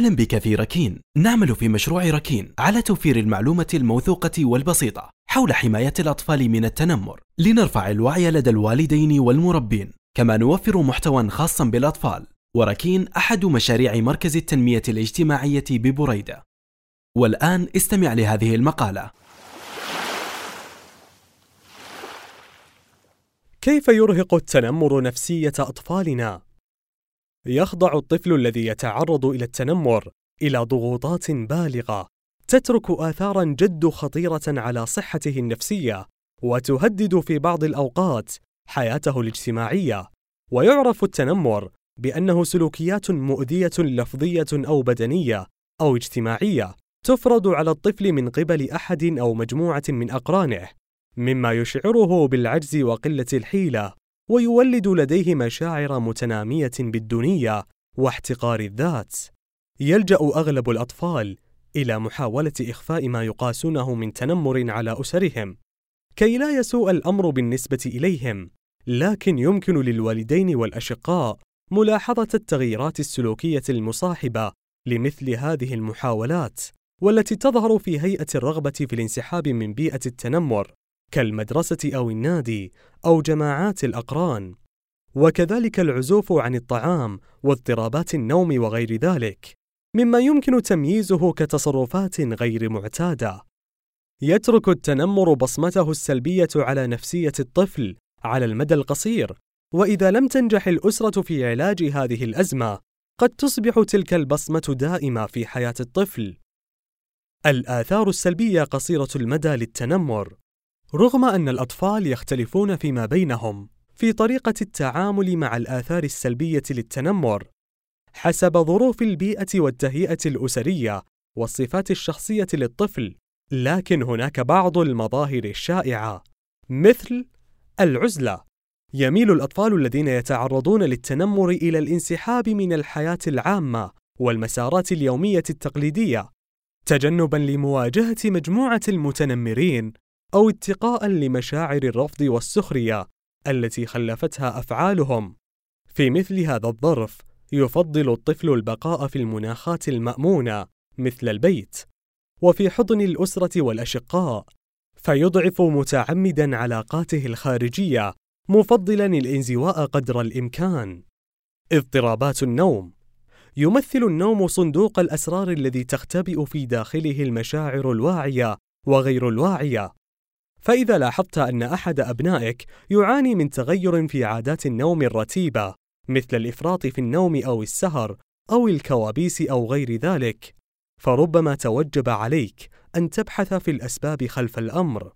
أهلا بك في ركين. نعمل في مشروع ركين على توفير المعلومة الموثوقة والبسيطة حول حماية الأطفال من التنمر. لنرفع الوعي لدى الوالدين والمربين. كما نوفر محتوى خاصا بالأطفال. وركين أحد مشاريع مركز التنمية الاجتماعية ببريدة. والآن استمع لهذه المقالة. كيف يرهق التنمر نفسية أطفالنا؟ يخضع الطفل الذي يتعرض إلى التنمر إلى ضغوطات بالغة تترك آثارا جد خطيرة على صحته النفسية وتهدد في بعض الأوقات حياته الاجتماعية. ويعرف التنمر بأنه سلوكيات مؤذية لفظية أو بدنية أو اجتماعية تفرض على الطفل من قبل أحد أو مجموعة من أقرانه مما يشعره بالعجز وقلة الحيلة. ويولد لديه مشاعر متنامية بالدونية واحتقار الذات. يلجأ أغلب الأطفال إلى محاولة إخفاء ما يقاسونه من تنمر على أسرهم، كي لا يسوء الأمر بالنسبة إليهم، لكن يمكن للوالدين والأشقاء ملاحظة التغييرات السلوكية المصاحبة لمثل هذه المحاولات، والتي تظهر في هيئة الرغبة في الانسحاب من بيئة التنمر كالمدرسة أو النادي أو جماعات الأقران، وكذلك العزوف عن الطعام واضطرابات النوم وغير ذلك، مما يمكن تمييزه كتصرفات غير معتادة. يترك التنمر بصمته السلبية على نفسية الطفل على المدى القصير، وإذا لم تنجح الأسرة في علاج هذه الأزمة، قد تصبح تلك البصمة دائمة في حياة الطفل. الآثار السلبية قصيرة المدى للتنمر رغم أن الأطفال يختلفون فيما بينهم في طريقة التعامل مع الآثار السلبية للتنمر حسب ظروف البيئة والتهيئة الأسرية والصفات الشخصية للطفل، لكن هناك بعض المظاهر الشائعة مثل العزلة. يميل الأطفال الذين يتعرضون للتنمر إلى الانسحاب من الحياة العامة والمسارات اليومية التقليدية، تجنبًا لمواجهة مجموعة المتنمرين أو اتقاء لمشاعر الرفض والسخرية التي خلفتها أفعالهم. في مثل هذا الظرف، يفضل الطفل البقاء في المناخات المأمونة مثل البيت، وفي حضن الأسرة والأشقاء، فيضعف متعمدا علاقاته الخارجية، مفضلا الانزواء قدر الإمكان. اضطرابات النوم يمثل النوم صندوق الأسرار الذي تختبئ في داخله المشاعر الواعية وغير الواعية فإذا لاحظت أن أحد أبنائك يعاني من تغير في عادات النوم الرتيبة مثل الإفراط في النوم أو السهر أو الكوابيس أو غير ذلك، فربما توجب عليك أن تبحث في الأسباب خلف الأمر.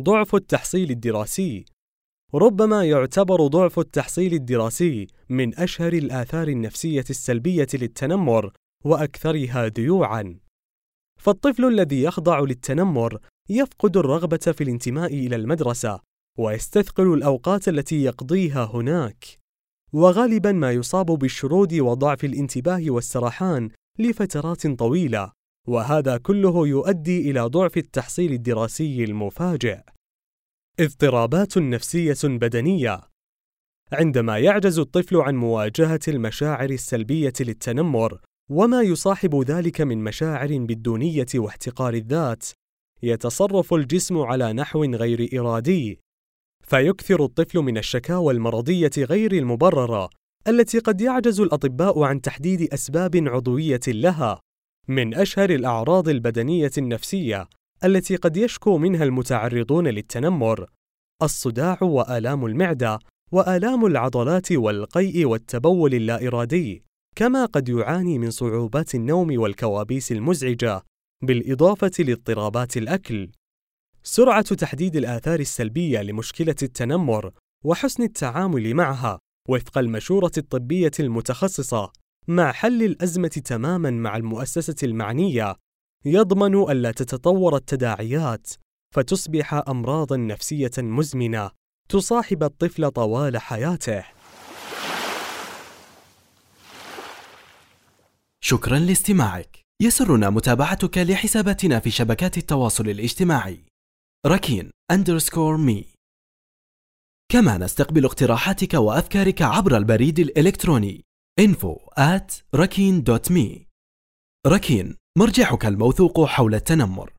ضعف التحصيل الدراسي ربما يعتبر ضعف التحصيل الدراسي من أشهر الآثار النفسية السلبية للتنمر وأكثرها ذيوعًا. فالطفل الذي يخضع للتنمر يفقد الرغبة في الانتماء إلى المدرسة ويستثقل الأوقات التي يقضيها هناك. وغالبا ما يصاب بالشرود وضعف الانتباه والسرحان لفترات طويلة وهذا كله يؤدي إلى ضعف التحصيل الدراسي المفاجئ. اضطرابات نفسية بدنية. عندما يعجز الطفل عن مواجهة المشاعر السلبية للتنمر وما يصاحب ذلك من مشاعر بالدونية واحتقار الذات يتصرف الجسم على نحو غير إرادي. فيكثر الطفل من الشكاوى المرضية غير المبررة التي قد يعجز الأطباء عن تحديد أسباب عضوية لها. من أشهر الأعراض البدنية النفسية التي قد يشكو منها المتعرضون للتنمر الصداع وآلام المعدة وآلام العضلات والقيء والتبول اللا إرادي كما قد يعاني من صعوبات النوم والكوابيس المزعجة. بالإضافة لاضطرابات الأكل. سرعة تحديد الآثار السلبية لمشكلة التنمر وحسن التعامل معها وفق المشورة الطبية المتخصصة مع حل الأزمة تمامًا مع المؤسسة المعنية يضمن ألا تتطور التداعيات فتصبح أمراضًا نفسية مزمنة تصاحب الطفل طوال حياته. شكرا لاستماعك يسرنا متابعتك لحساباتنا في شبكات التواصل الاجتماعي. ركين أندرسكور مي. كما نستقبل اقتراحاتك وأفكارك عبر البريد الإلكتروني. info at ركين مرجعك الموثوق حول التنمر.